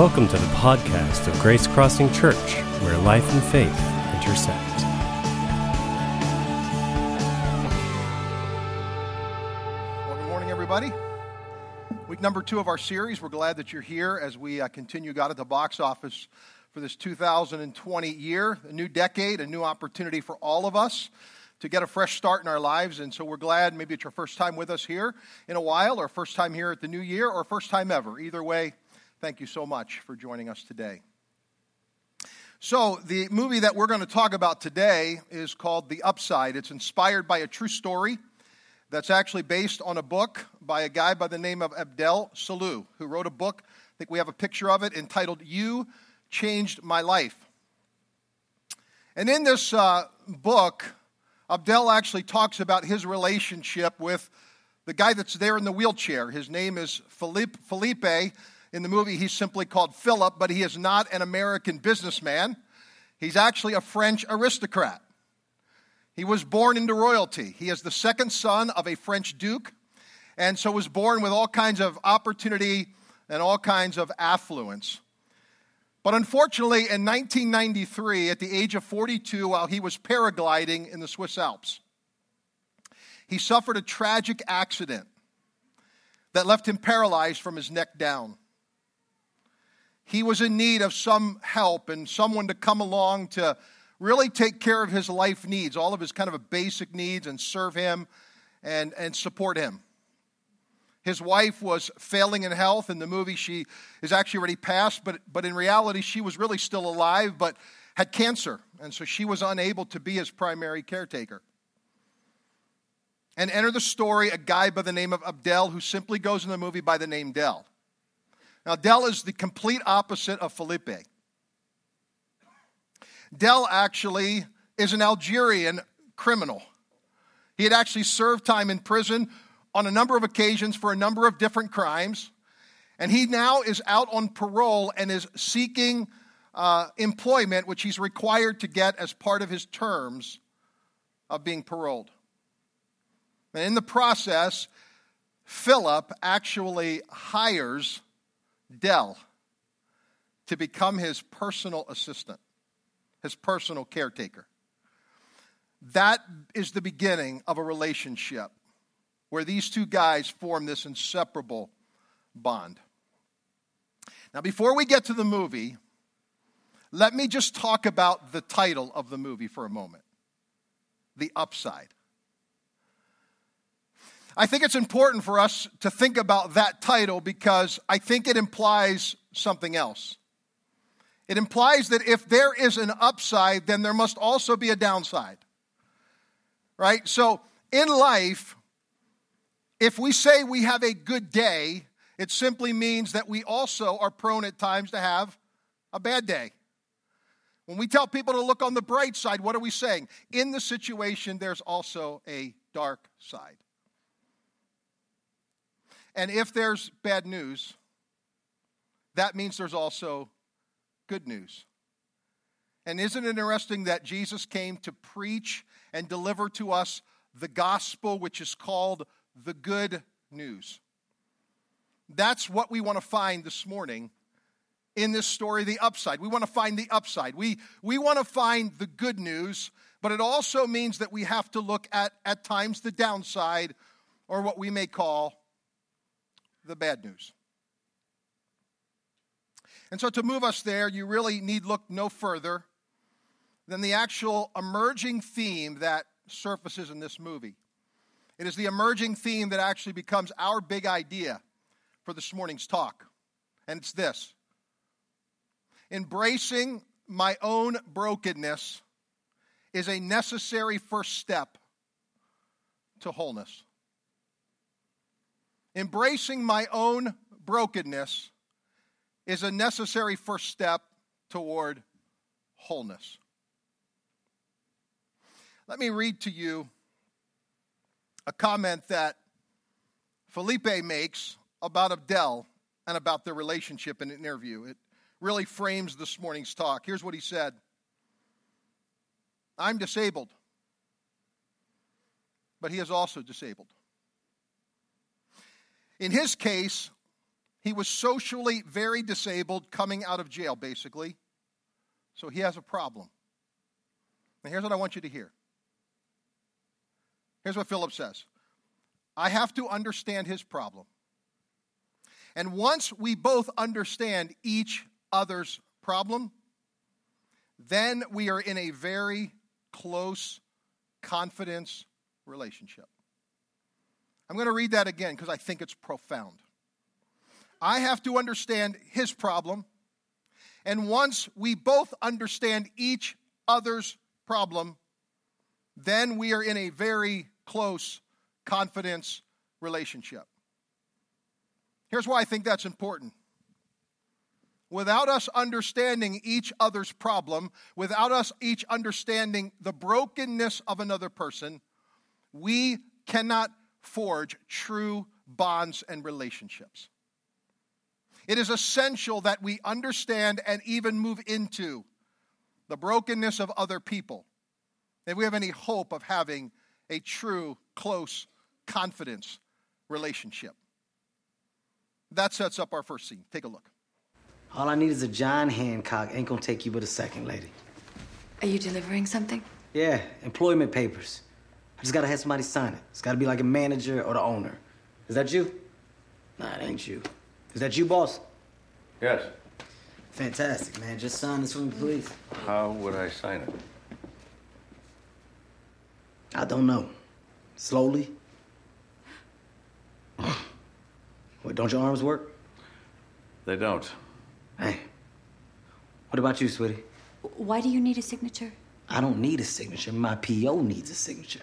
Welcome to the podcast of Grace Crossing Church, where life and faith intersect. Well, good morning, everybody. Week number two of our series. We're glad that you're here as we uh, continue God at the box office for this 2020 year, a new decade, a new opportunity for all of us to get a fresh start in our lives. And so we're glad maybe it's your first time with us here in a while, or first time here at the new year, or first time ever. Either way, thank you so much for joining us today. So, the movie that we're going to talk about today is called The Upside. It's inspired by a true story that's actually based on a book by a guy by the name of Abdel Sellou, who wrote a book. I think we have a picture of it entitled You Changed My Life. And in this uh, book, Abdel actually talks about his relationship with the guy that's there in the wheelchair. His name is Felipe. Felipe. In the movie, he's simply called Philip, but he is not an American businessman. He's actually a French aristocrat. He was born into royalty. He is the second son of a French duke, and so was born with all kinds of opportunity and all kinds of affluence. But unfortunately, in 1993, at the age of 42, while he was paragliding in the Swiss Alps, he suffered a tragic accident that left him paralyzed from his neck down. He was in need of some help and someone to come along to really take care of his life needs, all of his kind of basic needs, and serve him and, and support him. His wife was failing in health. In the movie, she is actually already passed, but, but in reality, she was really still alive, but had cancer. And so she was unable to be his primary caretaker. And enter the story a guy by the name of Abdel, who simply goes in the movie by the name Dell. Now, Dell is the complete opposite of Felipe. Dell actually is an Algerian criminal. He had actually served time in prison on a number of occasions for a number of different crimes. And he now is out on parole and is seeking uh, employment, which he's required to get as part of his terms of being paroled. And in the process, Philip actually hires Dell to become his personal assistant, his personal caretaker. That is the beginning of a relationship where these two guys form this inseparable bond. Now, before we get to the movie, let me just talk about the title of the movie for a moment The Upside. I think it's important for us to think about that title because I think it implies something else. It implies that if there is an upside, then there must also be a downside. Right? So in life, if we say we have a good day, it simply means that we also are prone at times to have a bad day. When we tell people to look on the bright side, what are we saying? In the situation, there's also a dark side. And if there's bad news, that means there's also good news. And isn't it interesting that Jesus came to preach and deliver to us the gospel, which is called the good news? That's what we want to find this morning in this story the upside. We want to find the upside. We, we want to find the good news, but it also means that we have to look at, at times, the downside, or what we may call the bad news. And so, to move us there, you really need look no further than the actual emerging theme that surfaces in this movie. It is the emerging theme that actually becomes our big idea for this morning's talk. And it's this embracing my own brokenness is a necessary first step to wholeness. Embracing my own brokenness is a necessary first step toward wholeness. Let me read to you a comment that Felipe makes about Abdel and about their relationship in an interview. It really frames this morning's talk. Here's what he said I'm disabled, but he is also disabled. In his case, He was socially very disabled coming out of jail, basically. So he has a problem. And here's what I want you to hear. Here's what Philip says I have to understand his problem. And once we both understand each other's problem, then we are in a very close confidence relationship. I'm going to read that again because I think it's profound. I have to understand his problem. And once we both understand each other's problem, then we are in a very close confidence relationship. Here's why I think that's important. Without us understanding each other's problem, without us each understanding the brokenness of another person, we cannot forge true bonds and relationships. It is essential that we understand and even move into the brokenness of other people if we have any hope of having a true, close confidence relationship. That sets up our first scene. Take a look. All I need is a John Hancock. Ain't gonna take you but a second, lady. Are you delivering something? Yeah, employment papers. I just gotta have somebody sign it. It's gotta be like a manager or the owner. Is that you? Nah, it ain't you. Is that you, boss? Yes. Fantastic, man. Just sign this for me, please. How would I sign it? I don't know. Slowly. Wait, don't your arms work? They don't. Hey. What about you, sweetie? Why do you need a signature? I don't need a signature. My PO needs a signature.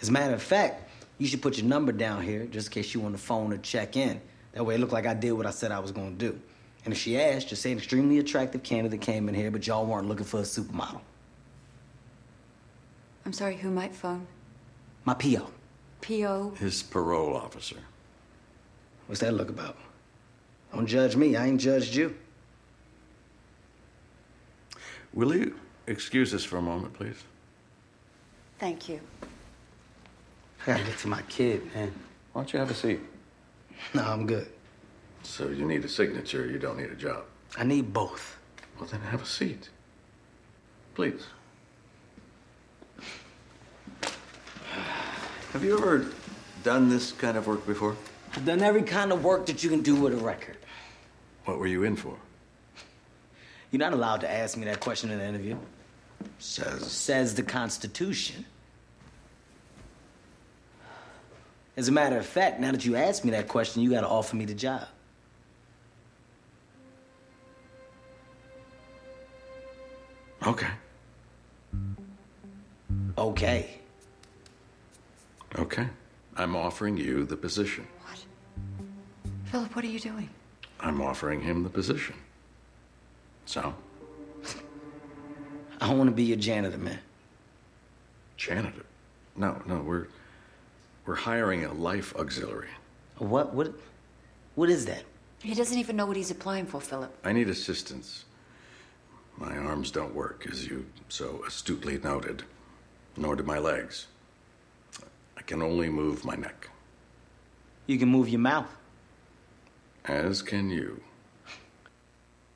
As a matter of fact, you should put your number down here just in case you want to phone or check in. That way it looked like I did what I said I was going to do. And if she asks, just say an extremely attractive candidate came in here, but y'all weren't looking for a supermodel. I'm sorry, who might phone? My PO. P.O. His parole officer. What's that look about? Don't judge me. I ain't judged you. Will you excuse us for a moment, please? Thank you. I gotta get to my kid, man. Why don't you have a seat? No, I'm good. So you need a signature, you don't need a job. I need both. Well, then have a seat. Please. Have you ever done this kind of work before? I've done every kind of work that you can do with a record. What were you in for? You're not allowed to ask me that question in an interview. Says. Says the Constitution. As a matter of fact, now that you asked me that question, you gotta offer me the job. Okay. Okay. Okay. I'm offering you the position. What? Philip, what are you doing? I'm offering him the position. So, I don't wanna be your janitor, man. janitor. No, no, we're we're hiring a life auxiliary. What what what is that? He doesn't even know what he's applying for, Philip. I need assistance. My arms don't work, as you so astutely noted, nor do my legs. I can only move my neck, You can move your mouth. as can you.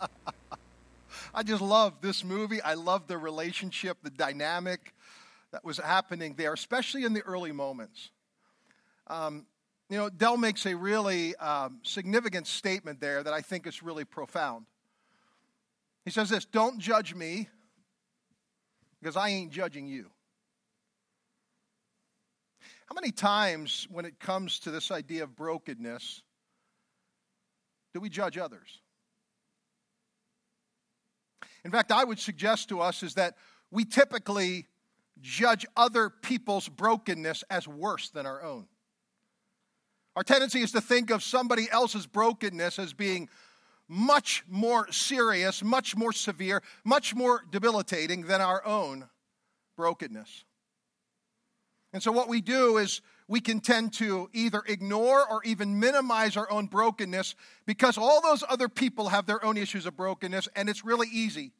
I just love this movie. I love the relationship, the dynamic that was happening there, especially in the early moments. Um, you know, Dell makes a really um, significant statement there that I think is really profound. He says this Don't judge me because I ain't judging you. How many times, when it comes to this idea of brokenness, do we judge others? In fact, I would suggest to us is that we typically judge other people's brokenness as worse than our own. Our tendency is to think of somebody else's brokenness as being much more serious, much more severe, much more debilitating than our own brokenness. And so, what we do is we can tend to either ignore or even minimize our own brokenness because all those other people have their own issues of brokenness, and it's really easy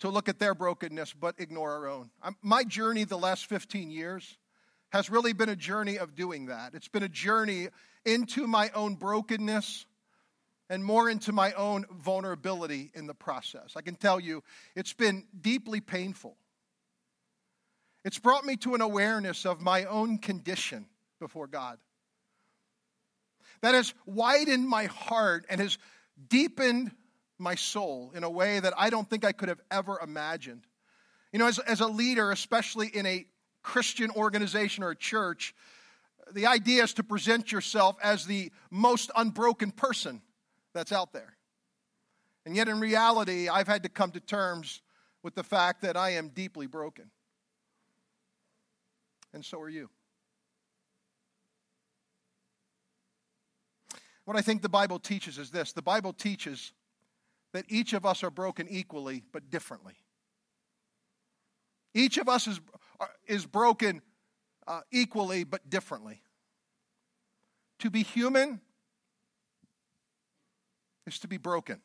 to look at their brokenness but ignore our own. My journey the last 15 years has really been a journey of doing that. It's been a journey into my own brokenness and more into my own vulnerability in the process. I can tell you it's been deeply painful. It's brought me to an awareness of my own condition before God that has widened my heart and has deepened my soul in a way that I don't think I could have ever imagined. You know, as, as a leader, especially in a Christian organization or a church, the idea is to present yourself as the most unbroken person that's out there. And yet, in reality, I've had to come to terms with the fact that I am deeply broken. And so are you. What I think the Bible teaches is this the Bible teaches that each of us are broken equally but differently. Each of us is, is broken uh, equally but differently. To be human is to be broken.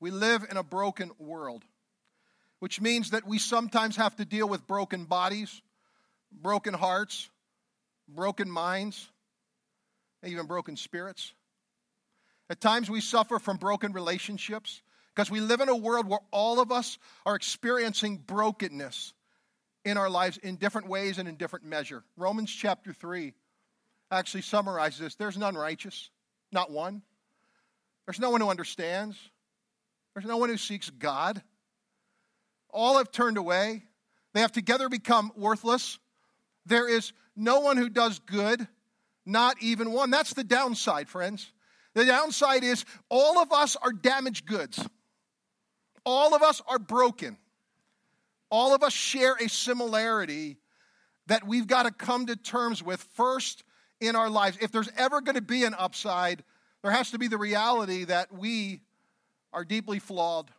We live in a broken world, which means that we sometimes have to deal with broken bodies, broken hearts, broken minds, even broken spirits. At times we suffer from broken relationships because we live in a world where all of us are experiencing brokenness in our lives in different ways and in different measure. Romans chapter 3 actually summarizes this. There's none righteous, not one. There's no one who understands. There's no one who seeks God. All have turned away. They have together become worthless. There is no one who does good, not even one. That's the downside, friends. The downside is all of us are damaged goods. All of us are broken. All of us share a similarity that we've got to come to terms with first in our lives. If there's ever going to be an upside, there has to be the reality that we are deeply flawed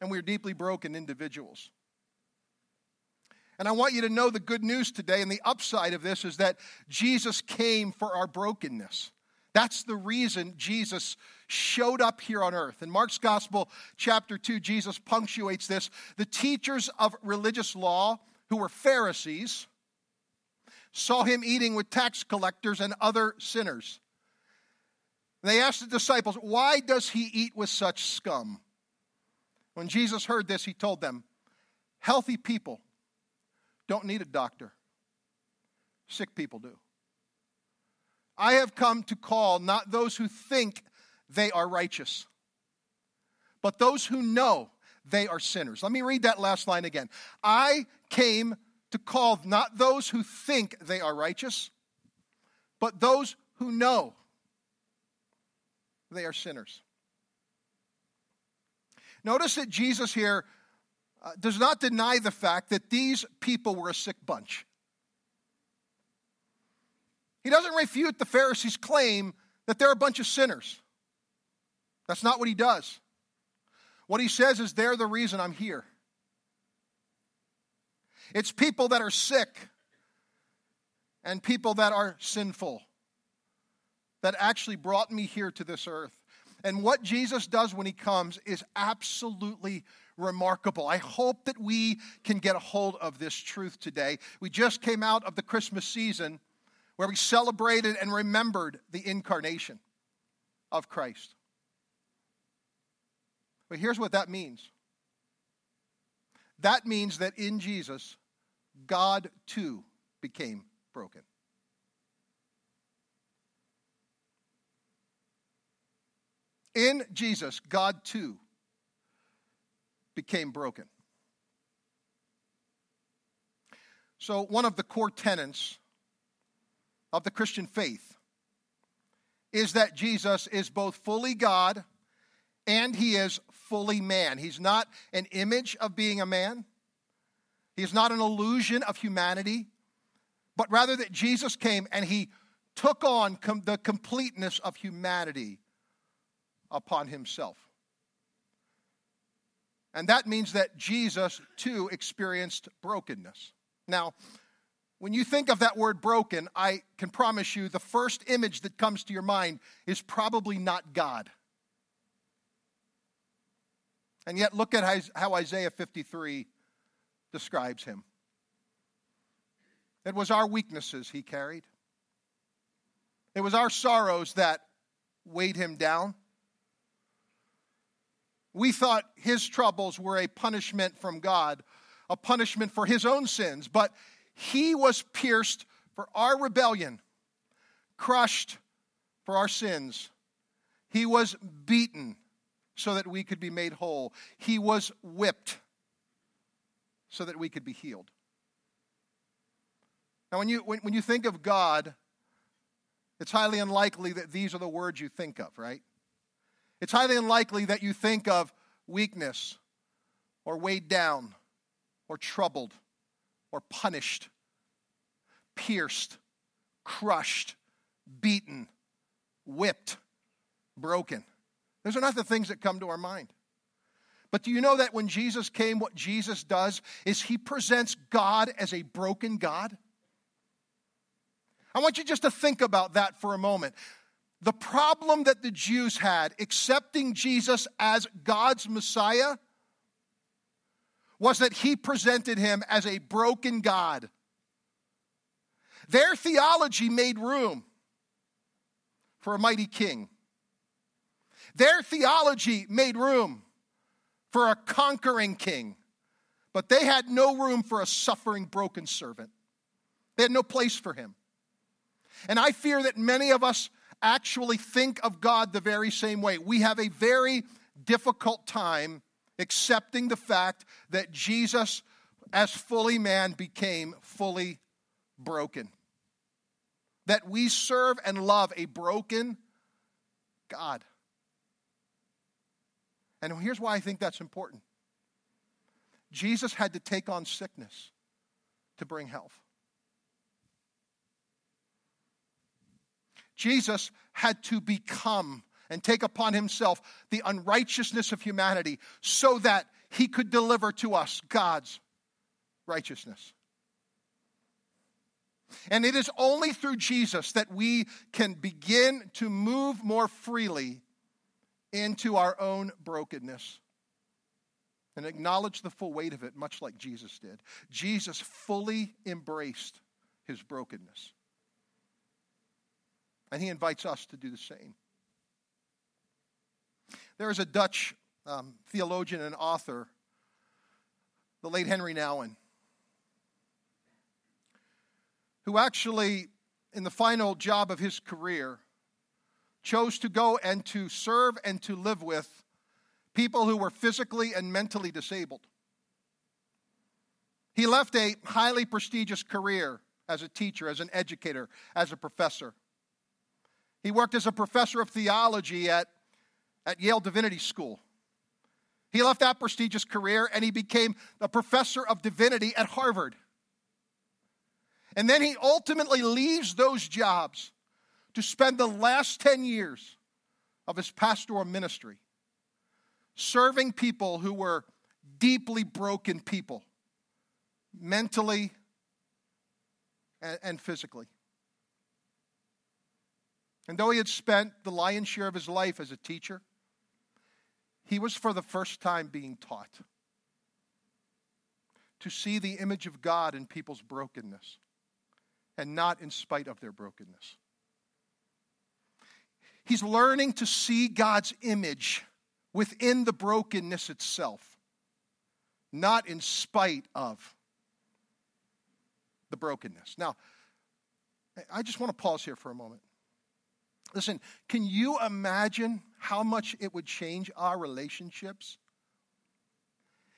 and we're deeply broken individuals. And I want you to know the good news today, and the upside of this is that Jesus came for our brokenness. That's the reason Jesus showed up here on earth. In Mark's Gospel, chapter 2, Jesus punctuates this. The teachers of religious law, who were Pharisees, saw him eating with tax collectors and other sinners. They asked the disciples, Why does he eat with such scum? When Jesus heard this, he told them, Healthy people don't need a doctor, sick people do. I have come to call not those who think they are righteous, but those who know they are sinners. Let me read that last line again. I came to call not those who think they are righteous, but those who know they are sinners. Notice that Jesus here uh, does not deny the fact that these people were a sick bunch. He doesn't refute the Pharisees' claim that they're a bunch of sinners. That's not what he does. What he says is they're the reason I'm here. It's people that are sick and people that are sinful that actually brought me here to this earth. And what Jesus does when he comes is absolutely remarkable. I hope that we can get a hold of this truth today. We just came out of the Christmas season where we celebrated and remembered the incarnation of Christ. But here's what that means that means that in Jesus, God too became broken. In Jesus, God too became broken. So, one of the core tenets of the Christian faith is that Jesus is both fully God and he is fully man. He's not an image of being a man, he's not an illusion of humanity, but rather that Jesus came and he took on com- the completeness of humanity upon himself. And that means that Jesus too experienced brokenness. Now, when you think of that word broken, I can promise you the first image that comes to your mind is probably not God. And yet, look at how Isaiah 53 describes him. It was our weaknesses he carried, it was our sorrows that weighed him down. We thought his troubles were a punishment from God, a punishment for his own sins, but he was pierced for our rebellion, crushed for our sins. He was beaten so that we could be made whole. He was whipped so that we could be healed. Now, when you, when, when you think of God, it's highly unlikely that these are the words you think of, right? It's highly unlikely that you think of weakness or weighed down or troubled or punished, pierced, crushed, beaten, whipped, broken. Those are not the things that come to our mind. But do you know that when Jesus came, what Jesus does is he presents God as a broken God? I want you just to think about that for a moment. The problem that the Jews had accepting Jesus as God's Messiah was that he presented him as a broken God. Their theology made room for a mighty king. Their theology made room for a conquering king, but they had no room for a suffering, broken servant. They had no place for him. And I fear that many of us actually think of God the very same way. We have a very difficult time accepting the fact that Jesus, as fully man, became fully broken. That we serve and love a broken God. And here's why I think that's important Jesus had to take on sickness to bring health. Jesus had to become and take upon himself the unrighteousness of humanity so that he could deliver to us God's righteousness. And it is only through Jesus that we can begin to move more freely into our own brokenness and acknowledge the full weight of it, much like Jesus did. Jesus fully embraced his brokenness. And he invites us to do the same. There is a Dutch um, theologian and author, the late Henri Nouwen, who actually, in the final job of his career, chose to go and to serve and to live with people who were physically and mentally disabled. He left a highly prestigious career as a teacher, as an educator, as a professor. He worked as a professor of theology at, at Yale Divinity School. He left that prestigious career and he became a professor of divinity at Harvard. And then he ultimately leaves those jobs to spend the last 10 years of his pastoral ministry serving people who were deeply broken people, mentally and, and physically. And though he had spent the lion's share of his life as a teacher, he was for the first time being taught to see the image of God in people's brokenness and not in spite of their brokenness. He's learning to see God's image within the brokenness itself, not in spite of the brokenness. Now, I just want to pause here for a moment. Listen, can you imagine how much it would change our relationships?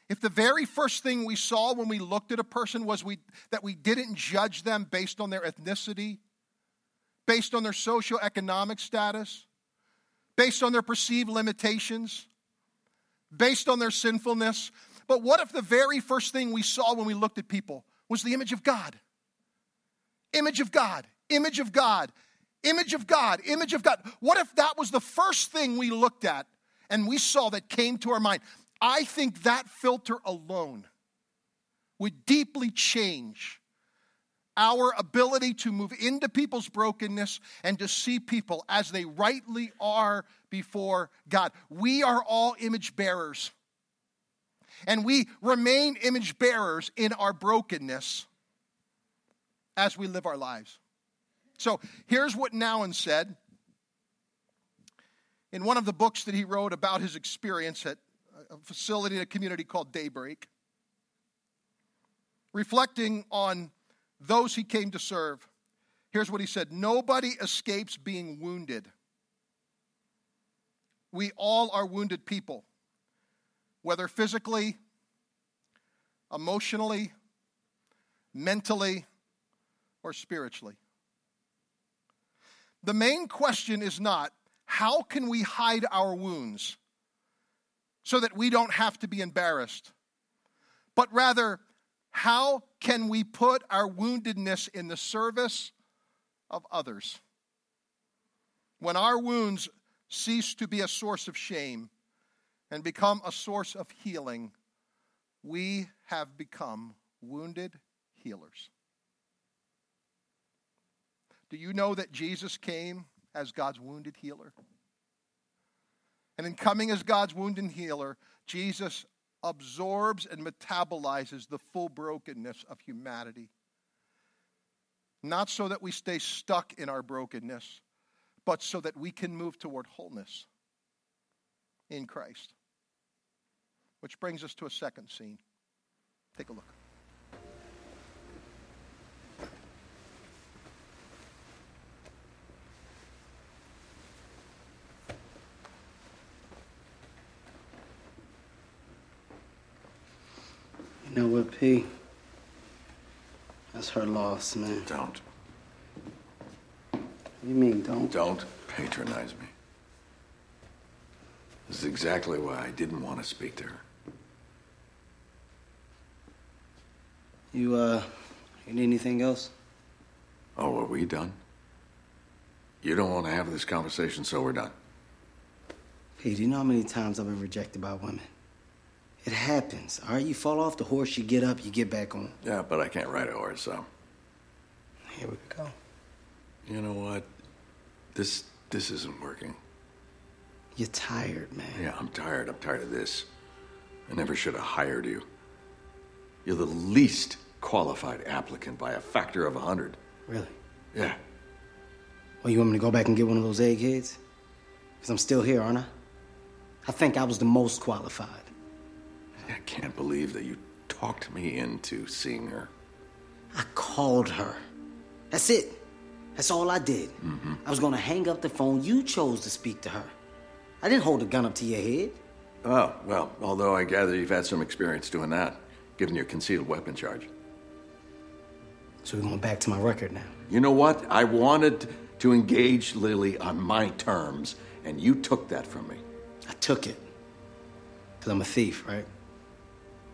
If the very first thing we saw when we looked at a person was we, that we didn't judge them based on their ethnicity, based on their socioeconomic status, based on their perceived limitations, based on their sinfulness. But what if the very first thing we saw when we looked at people was the image of God? Image of God, image of God, image of God, image of God. What if that was the first thing we looked at and we saw that came to our mind? I think that filter alone would deeply change our ability to move into people's brokenness and to see people as they rightly are before God. We are all image bearers. And we remain image bearers in our brokenness as we live our lives. So here's what Nouwen said. in one of the books that he wrote about his experience at a facility in a community called Daybreak, reflecting on those he came to serve, here's what he said Nobody escapes being wounded. We all are wounded people, whether physically, emotionally, mentally, or spiritually. The main question is not how can we hide our wounds so that we don't have to be embarrassed, but rather, how can we put our woundedness in the service of others? When our wounds cease to be a source of shame and become a source of healing, we have become wounded healers. Do you know that Jesus came as God's wounded healer? And in coming as God's wounded healer, Jesus absorbs and metabolizes the full brokenness of humanity. Not so that we stay stuck in our brokenness, but so that we can move toward wholeness in Christ. Which brings us to a second scene. Take a look. You know what, P? That's her loss, man. Don't. You mean, don't? Don't patronize me. This is exactly why I didn't want to speak to her. You, uh, you need anything else? Oh, are we done? You don't want to have this conversation, so we're done. P, do you know how many times I've been rejected by women? It happens, all right? You fall off the horse, you get up, you get back on. Yeah, but I can't ride a horse, so. Here we go. You know what? This this isn't working. You're tired, man. Yeah, I'm tired. I'm tired of this. I never should have hired you. You're the least qualified applicant by a factor of a hundred. Really? Yeah. Well, you want me to go back and get one of those eggheads? Because I'm still here, aren't I? I think I was the most qualified. I can't believe that you talked me into seeing her. I called her. That's it. That's all I did. Mm-hmm. I was gonna hang up the phone. You chose to speak to her. I didn't hold a gun up to your head. Oh, well, although I gather you've had some experience doing that, given your concealed weapon charge. So we're going back to my record now. You know what? I wanted to engage Lily on my terms, and you took that from me. I took it. Because I'm a thief, right?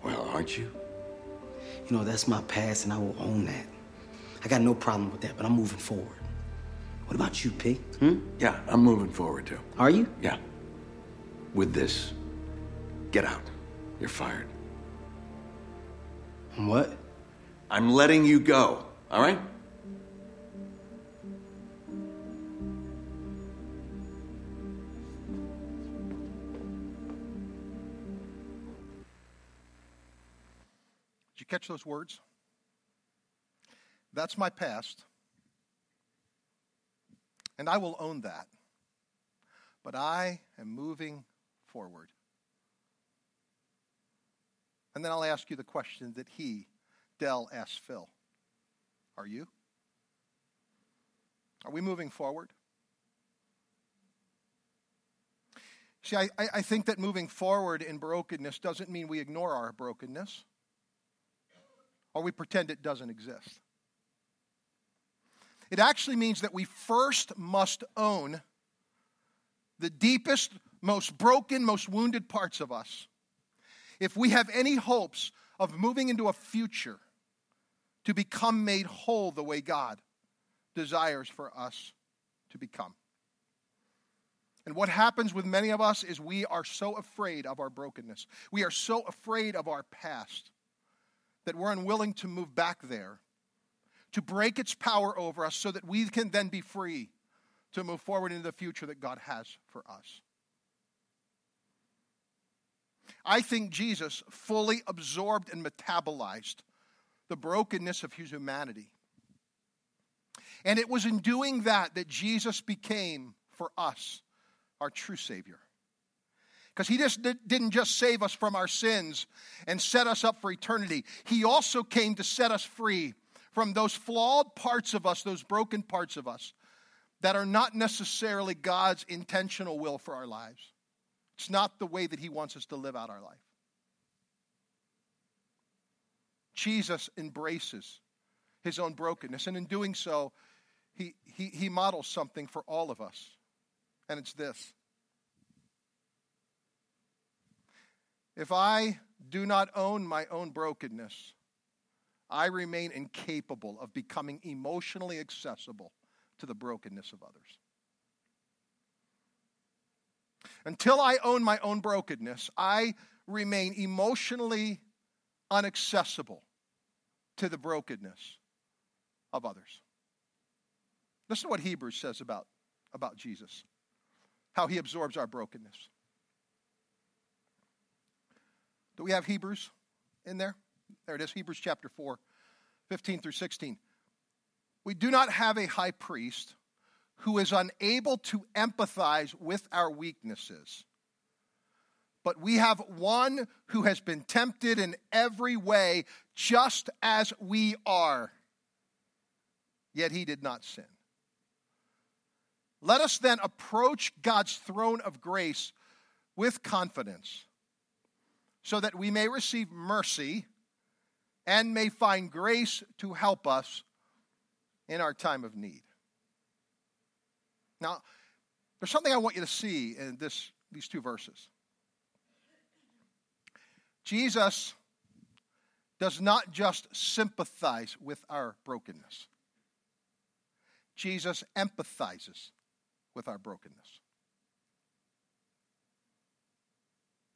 Well, aren't you? You know, that's my past, and I will own that. I got no problem with that, but I'm moving forward. What about you, P? Hmm? Yeah, I'm moving forward too. Are you? Yeah. With this, get out. You're fired. What? I'm letting you go, all right? Catch those words? That's my past. And I will own that. But I am moving forward. And then I'll ask you the question that he, Dell, asked Phil Are you? Are we moving forward? See, I, I think that moving forward in brokenness doesn't mean we ignore our brokenness or we pretend it doesn't exist. It actually means that we first must own the deepest, most broken, most wounded parts of us. If we have any hopes of moving into a future to become made whole the way God desires for us to become. And what happens with many of us is we are so afraid of our brokenness. We are so afraid of our past that we're unwilling to move back there, to break its power over us so that we can then be free to move forward into the future that God has for us. I think Jesus fully absorbed and metabolized the brokenness of his humanity. And it was in doing that that Jesus became for us our true Savior. Because He just didn't just save us from our sins and set us up for eternity, He also came to set us free from those flawed parts of us, those broken parts of us that are not necessarily God's intentional will for our lives. It's not the way that He wants us to live out our life. Jesus embraces his own brokenness, and in doing so, he, he, he models something for all of us, and it's this. If I do not own my own brokenness, I remain incapable of becoming emotionally accessible to the brokenness of others. Until I own my own brokenness, I remain emotionally unaccessible to the brokenness of others. Listen to what Hebrews says about, about Jesus, how he absorbs our brokenness. Do we have Hebrews in there? There it is, Hebrews chapter 4, 15 through 16. We do not have a high priest who is unable to empathize with our weaknesses. But we have one who has been tempted in every way, just as we are. Yet he did not sin. Let us then approach God's throne of grace with confidence, so that we may receive mercy and may find grace to help us in our time of need. Now, there's something I want you to see in this, these two verses. Jesus does not just sympathize with our brokenness, Jesus empathizes with our brokenness.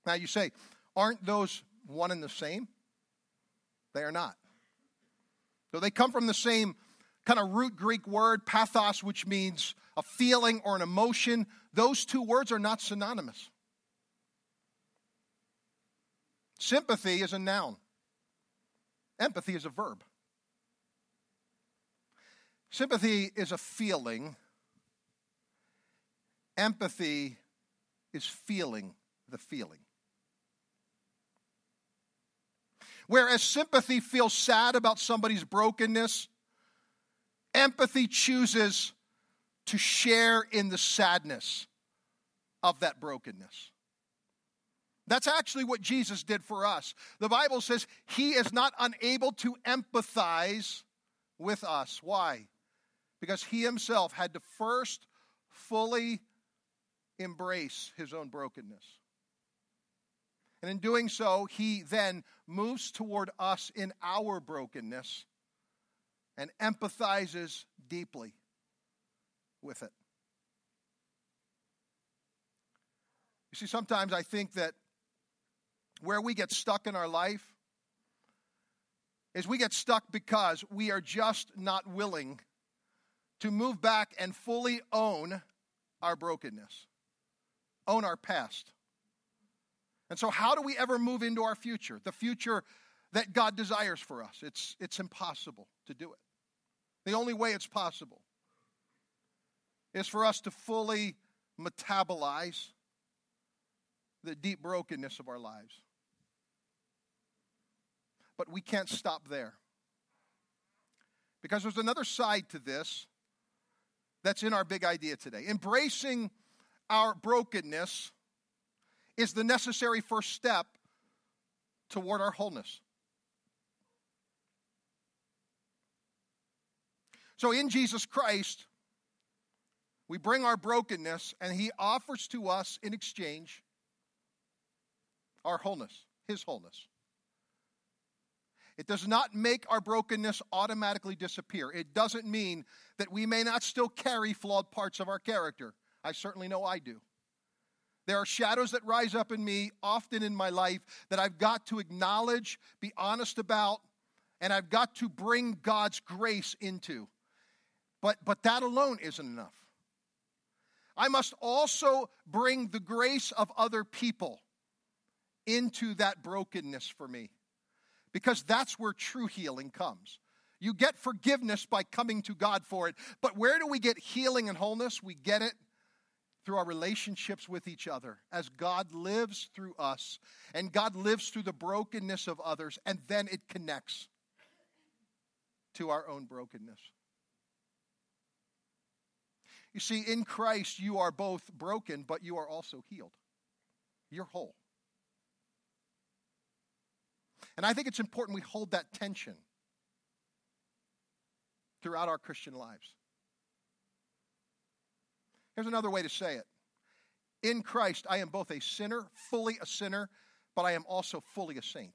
Now, you say, aren't those one and the same? They are not. Though they come from the same kind of root Greek word, pathos, which means a feeling or an emotion, those two words are not synonymous. Sympathy is a noun, empathy is a verb. Sympathy is a feeling, empathy is feeling the feeling. Whereas sympathy feels sad about somebody's brokenness, empathy chooses to share in the sadness of that brokenness. That's actually what Jesus did for us. The Bible says he is not unable to empathize with us. Why? Because he himself had to first fully embrace his own brokenness. And in doing so, he then moves toward us in our brokenness and empathizes deeply with it. You see, sometimes I think that where we get stuck in our life is we get stuck because we are just not willing to move back and fully own our brokenness, own our past. And so, how do we ever move into our future, the future that God desires for us? It's, it's impossible to do it. The only way it's possible is for us to fully metabolize the deep brokenness of our lives. But we can't stop there. Because there's another side to this that's in our big idea today. Embracing our brokenness is the necessary first step toward our wholeness. So in Jesus Christ, we bring our brokenness, and He offers to us in exchange our wholeness, His wholeness. It does not make our brokenness automatically disappear. It doesn't mean that we may not still carry flawed parts of our character. I certainly know I do. There are shadows that rise up in me often in my life that I've got to acknowledge, be honest about, and I've got to bring God's grace into. But, but that alone isn't enough. I must also bring the grace of other people into that brokenness for me because that's where true healing comes. You get forgiveness by coming to God for it. But where do we get healing and wholeness? We get it through our relationships with each other as God lives through us and God lives through the brokenness of others, and then it connects to our own brokenness. You see, in Christ, you are both broken, but you are also healed. You're whole. And I think it's important we hold that tension throughout our Christian lives. Here's another way to say it In Christ, I am both a sinner, fully a sinner, but I am also fully a saint.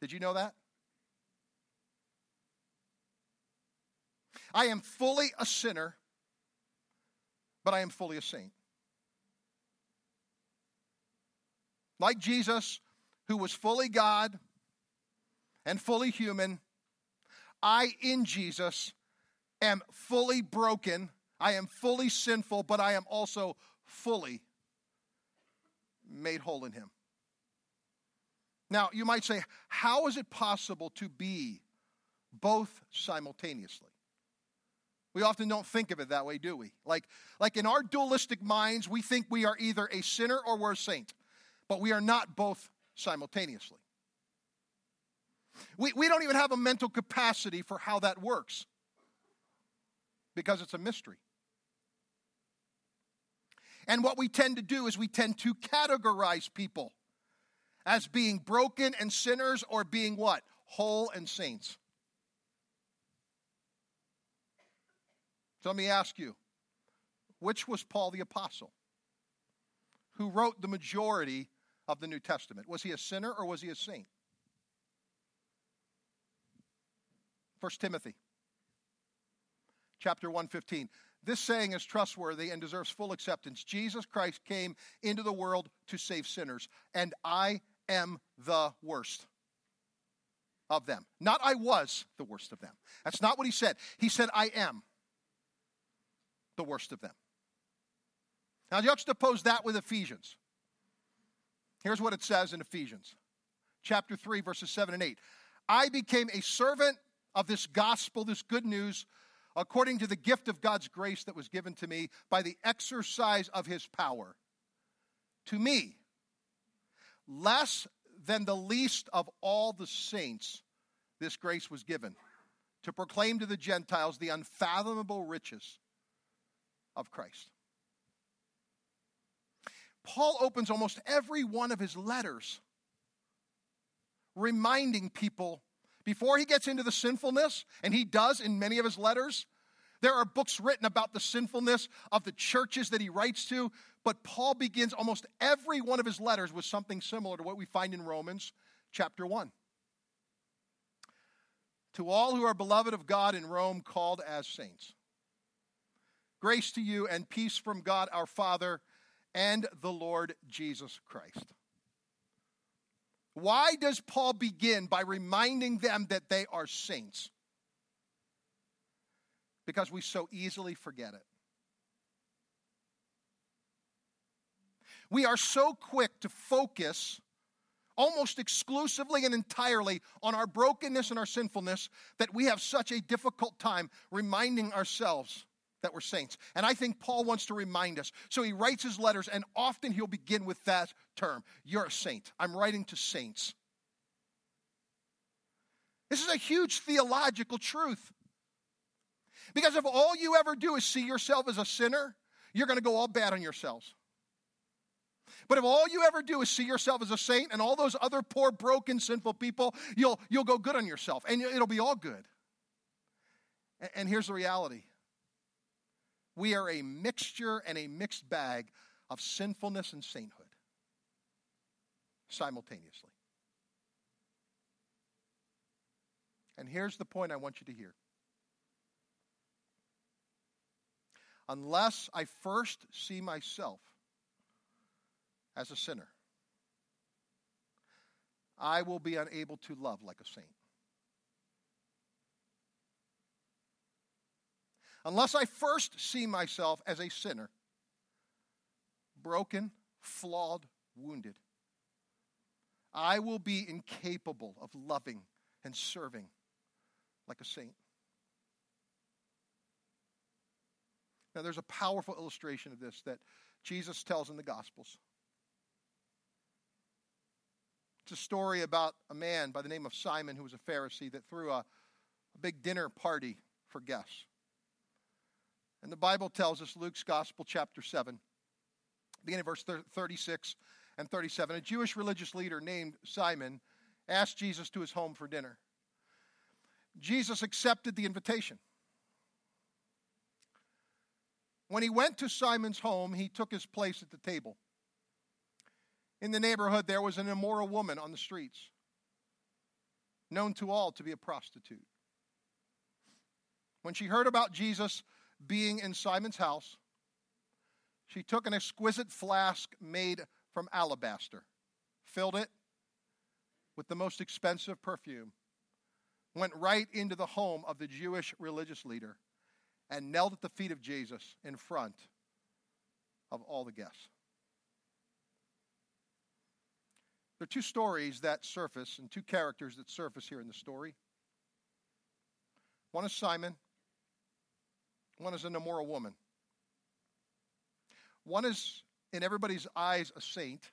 Did you know that? I am fully a sinner, but I am fully a saint. Like Jesus, who was fully God and fully human, I in Jesus am fully broken. I am fully sinful, but I am also fully made whole in Him. Now, you might say, how is it possible to be both simultaneously? We often don't think of it that way, do we? Like, like in our dualistic minds, we think we are either a sinner or we're a saint, but we are not both simultaneously. We, we don't even have a mental capacity for how that works because it's a mystery. And what we tend to do is we tend to categorize people as being broken and sinners or being what? Whole and saints. So let me ask you which was Paul the Apostle? Who wrote the majority of the New Testament? Was he a sinner or was he a saint? First Timothy chapter 115. This saying is trustworthy and deserves full acceptance. Jesus Christ came into the world to save sinners, and I am the worst of them. Not I was the worst of them. That's not what he said. He said, I am the worst of them. Now, juxtapose that with Ephesians. Here's what it says in Ephesians chapter 3, verses 7 and 8. I became a servant of this gospel, this good news, according to the gift of God's grace that was given to me by the exercise of his power. To me, less than the least of all the saints, this grace was given to proclaim to the Gentiles the unfathomable riches of Christ. Paul opens almost every one of his letters reminding people before he gets into the sinfulness, and he does in many of his letters. There are books written about the sinfulness of the churches that he writes to, but Paul begins almost every one of his letters with something similar to what we find in Romans chapter 1. To all who are beloved of God in Rome, called as saints. Grace to you and peace from God our Father and the Lord Jesus Christ. Why does Paul begin by reminding them that they are saints? Because we so easily forget it. We are so quick to focus almost exclusively and entirely on our brokenness and our sinfulness that we have such a difficult time reminding ourselves that we're saints. And I think Paul wants to remind us. So he writes his letters, and often he'll begin with that term You're a saint. I'm writing to saints. This is a huge theological truth. Because if all you ever do is see yourself as a sinner, you're going to go all bad on yourselves. But if all you ever do is see yourself as a saint and all those other poor, broken, sinful people, you'll, you'll go good on yourself and it'll be all good. And, and here's the reality we are a mixture and a mixed bag of sinfulness and sainthood simultaneously. And here's the point I want you to hear. Unless I first see myself as a sinner, I will be unable to love like a saint. Unless I first see myself as a sinner, broken, flawed, wounded, I will be incapable of loving and serving like a saint. Now, there's a powerful illustration of this that Jesus tells in the Gospels. It's a story about a man by the name of Simon who was a Pharisee that threw a, a big dinner party for guests. And the Bible tells us, Luke's Gospel, chapter 7, beginning of verse 36 and 37, a Jewish religious leader named Simon asked Jesus to his home for dinner. Jesus accepted the invitation. When he went to Simon's home, he took his place at the table. In the neighborhood, there was an immoral woman on the streets, known to all to be a prostitute. When she heard about Jesus being in Simon's house, she took an exquisite flask made from alabaster, filled it with the most expensive perfume, went right into the home of the Jewish religious leader, and knelt at the feet of Jesus in front of all the guests. There are two stories that surface and two characters that surface here in the story. One is Simon, one is an immoral woman. One is, in everybody's eyes, a saint,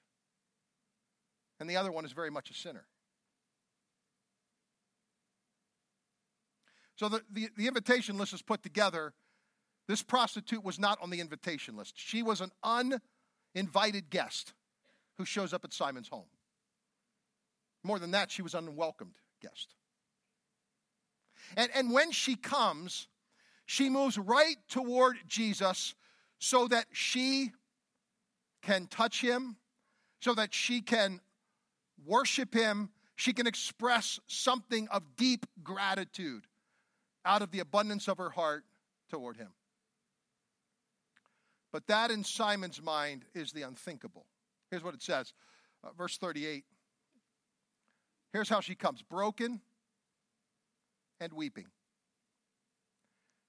and the other one is very much a sinner. So the, the, the, invitation list is put together. This prostitute was not on the invitation list. She was an uninvited guest who shows up at Simon's home. More than that, she was an unwelcomed guest. And, and when she comes, she moves right toward Jesus so that she can touch him, so that she can worship him, she can express something of deep gratitude out of the abundance of her heart toward him. But that in Simon's mind is the unthinkable. Here's what it says, uh, verse 38. Here's how she comes broken and weeping.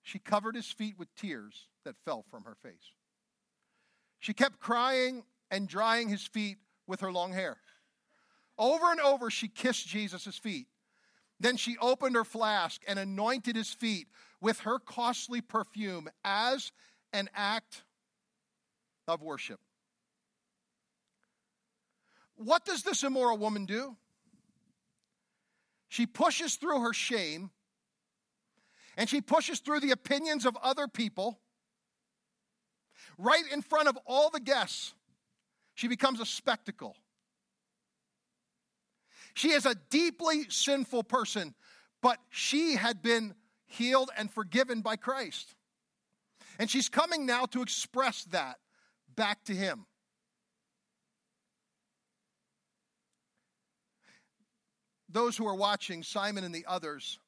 She covered his feet with tears that fell from her face. She kept crying and drying his feet with her long hair. Over and over, she kissed Jesus' feet. Then she opened her flask and anointed his feet with her costly perfume as an act of worship. What does this immoral woman do? She pushes through her shame and she pushes through the opinions of other people right in front of all the guests. She becomes a spectacle. She is a deeply sinful person, but she had been healed and forgiven by Christ. And she's coming now to express that back to him. those who are watching, Simon and the others,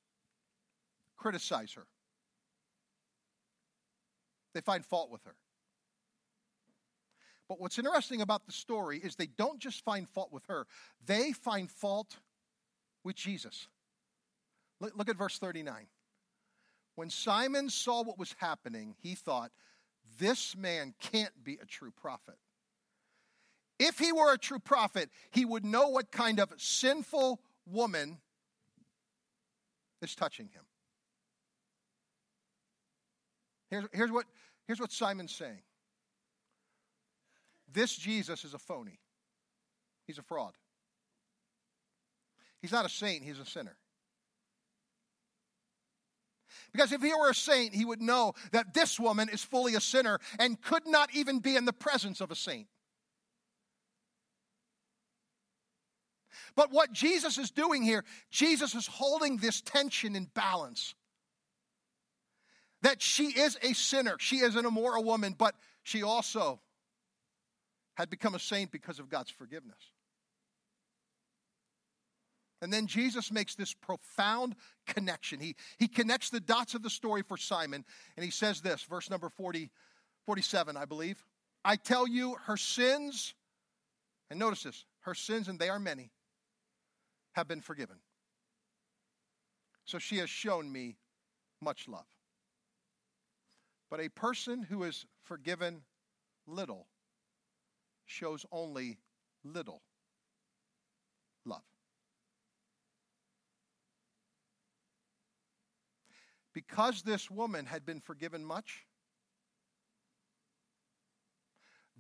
criticize her. They find fault with her. But what's interesting about the story is they don't just find fault with her, they find fault with Jesus. Look at verse 39. When Simon saw what was happening, he thought, this man can't be a true prophet. If he were a true prophet, he would know what kind of sinful woman is touching him. Here's, here's, what, here's what Simon's saying this Jesus is a phony, he's a fraud. He's not a saint, he's a sinner. Because if he were a saint, he would know that this woman is fully a sinner and could not even be in the presence of a saint. But what Jesus is doing here, Jesus is holding this tension in balance. That she is a sinner, she is an immoral woman, but she also had become a saint because of God's forgiveness. And then Jesus makes this profound connection. He, he connects the dots of the story for Simon, and he says this, verse number 40, 47, I believe. I tell you, her sins, and notice this, her sins, and they are many, have been forgiven. So she has shown me much love. But a person who is forgiven little shows only little love. Because this woman had been forgiven much,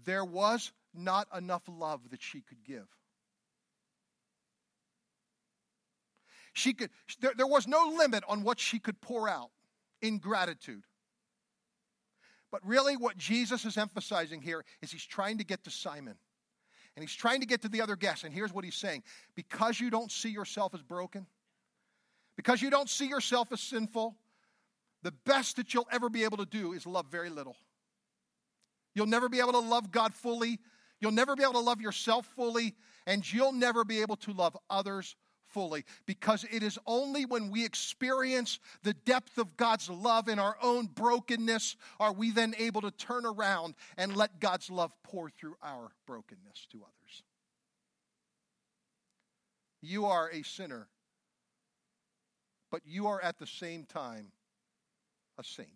there was not enough love that she could give. She could, there, there was no limit on what she could pour out in gratitude. But really, what Jesus is emphasizing here is he's trying to get to Simon. And he's trying to get to the other guests. And here's what he's saying because you don't see yourself as broken, because you don't see yourself as sinful, the best that you'll ever be able to do is love very little. You'll never be able to love God fully. You'll never be able to love yourself fully. And you'll never be able to love others fully because it is only when we experience the depth of God's love in our own brokenness are we then able to turn around and let God's love pour through our brokenness to others. You are a sinner, but you are at the same time a saint.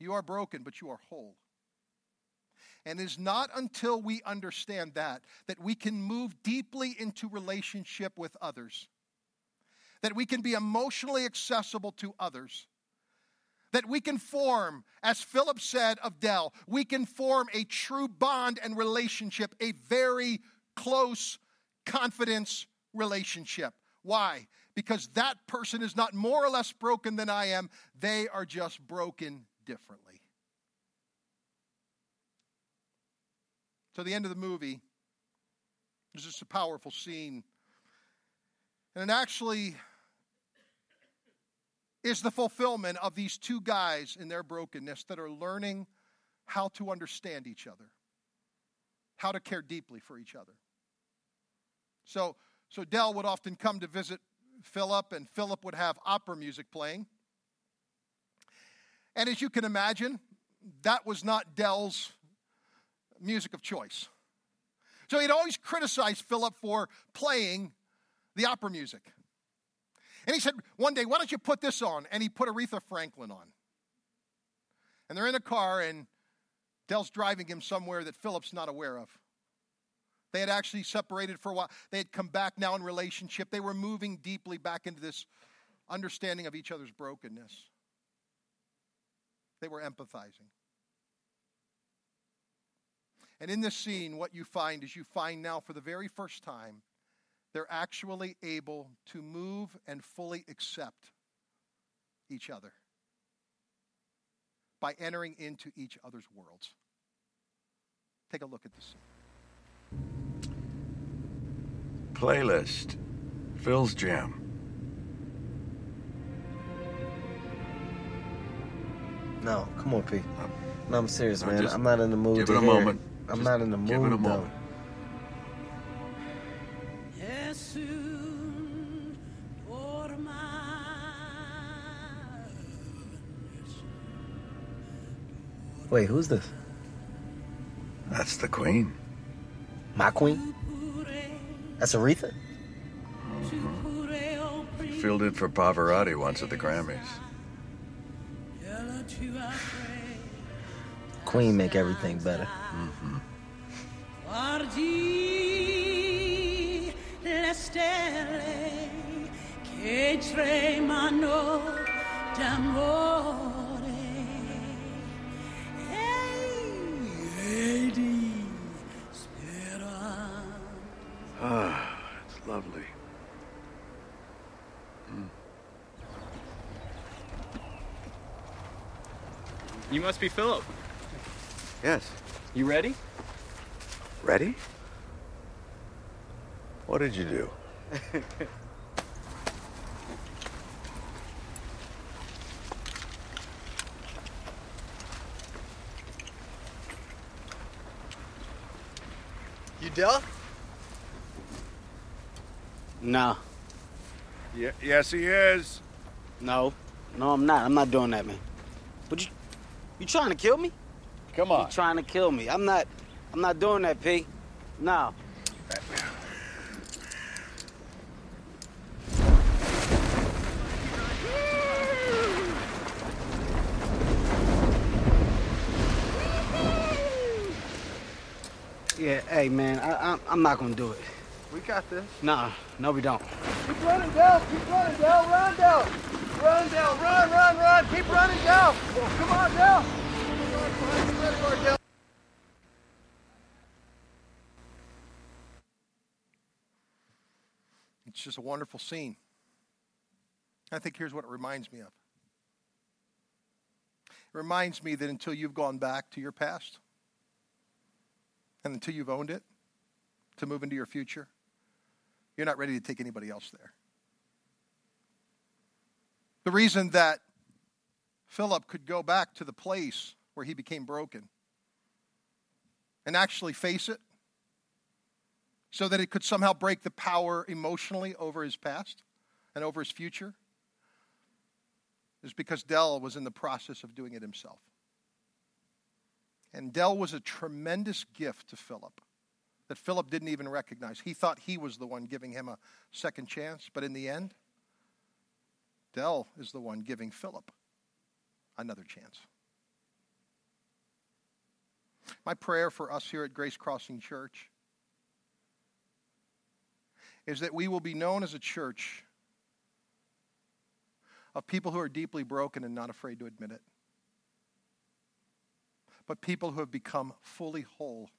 You are broken, but you are whole. And it is not until we understand that that we can move deeply into relationship with others, that we can be emotionally accessible to others, that we can form, as Philip said of Dell, we can form a true bond and relationship, a very close confidence relationship. Why? Because that person is not more or less broken than I am, they are just broken differently. To the end of the movie, there's just a powerful scene. And it actually is the fulfillment of these two guys in their brokenness that are learning how to understand each other, how to care deeply for each other. So, so Dell would often come to visit Philip, and Philip would have opera music playing. And as you can imagine, that was not Dell's music of choice. So he'd always criticized Philip for playing the opera music. And he said, one day, why don't you put this on? And he put Aretha Franklin on. And they're in a car, and Dell's driving him somewhere that Philip's not aware of. They had actually separated for a while. They had come back now in relationship. They were moving deeply back into this understanding of each other's brokenness. They were empathizing. And in this scene, what you find is you find now for the very first time, they're actually able to move and fully accept each other by entering into each other's worlds. Take a look at this scene. Playlist Phil's Jam. No, come on, P. Uh, No, I'm serious, no, man. just I'm not in the mood give to it a hear moment. I'm Just not in the give it a mood, moment. Wait, who's this? That's the Queen. My queen? That's Aretha? Mm-hmm. Phil did for Pavarotti once at the Grammys. Queen make everything better. Ah, it's lovely. You must be Philip. Yes. You ready? Ready? What did you do? You Dell? No, Ye- yes, he is. no, no, I'm not. I'm not doing that, man. But you, you trying to kill me? Come on. trying to kill me? I'm not. I'm not doing that, P. No. Yeah, hey man, I, I'm, I'm not gonna do it. We got this. Nah, no, we don't. Keep running, down, Keep running, down, Run, down. Run, down, Run, run, run. Keep running, down. Come on, Dell. It's just a wonderful scene. I think here's what it reminds me of it reminds me that until you've gone back to your past and until you've owned it to move into your future, you're not ready to take anybody else there. The reason that Philip could go back to the place where he became broken and actually face it so that it could somehow break the power emotionally over his past and over his future is because Dell was in the process of doing it himself. And Dell was a tremendous gift to Philip that Philip didn't even recognize. He thought he was the one giving him a second chance, but in the end, Dell is the one giving Philip another chance. My prayer for us here at Grace Crossing Church is that we will be known as a church of people who are deeply broken and not afraid to admit it, but people who have become fully whole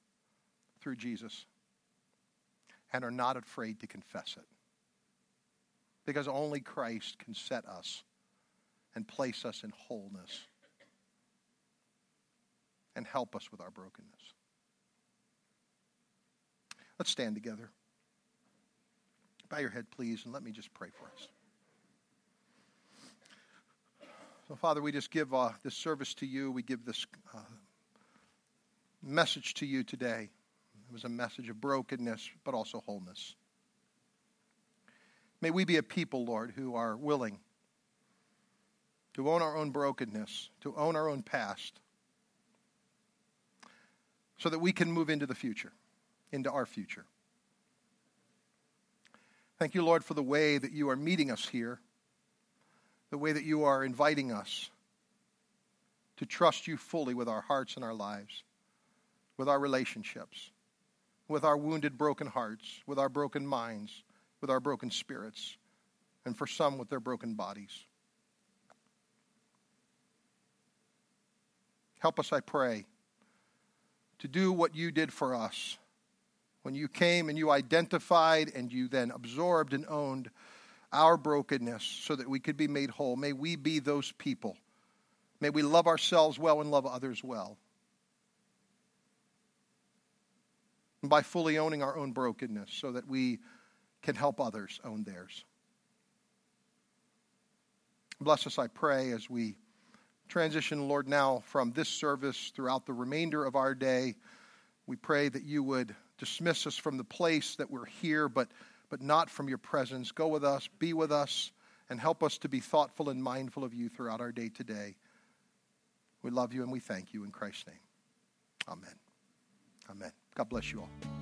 through Jesus and are not afraid to confess it. Because only Christ can set us and place us in wholeness and help us with our brokenness. Let's stand together. Bow your head, please, and let me just pray for us. So, Father, we just give uh, this service to you. We give this uh, message to you today. It was a message of brokenness, but also wholeness. May we be a people, Lord, who are willing to own our own brokenness, to own our own past, so that we can move into the future, into our future. Thank you, Lord, for the way that you are meeting us here, the way that you are inviting us to trust you fully with our hearts and our lives, with our relationships, with our wounded, broken hearts, with our broken minds, with our broken spirits, and for some with their broken bodies. Help us, I pray, to do what you did for us when you came and you identified and you then absorbed and owned our brokenness so that we could be made whole. May we be those people. May we love ourselves well and love others well. And by fully owning our own brokenness so that we can help others own theirs. Bless us, I pray, as we transition, Lord, now from this service throughout the remainder of our day. We pray that you would dismiss us from the place that we're here, but, but not from your presence. Go with us, be with us, and help us to be thoughtful and mindful of you throughout our day today. We love you and we thank you in Christ's name. Amen. Amen. God bless you all.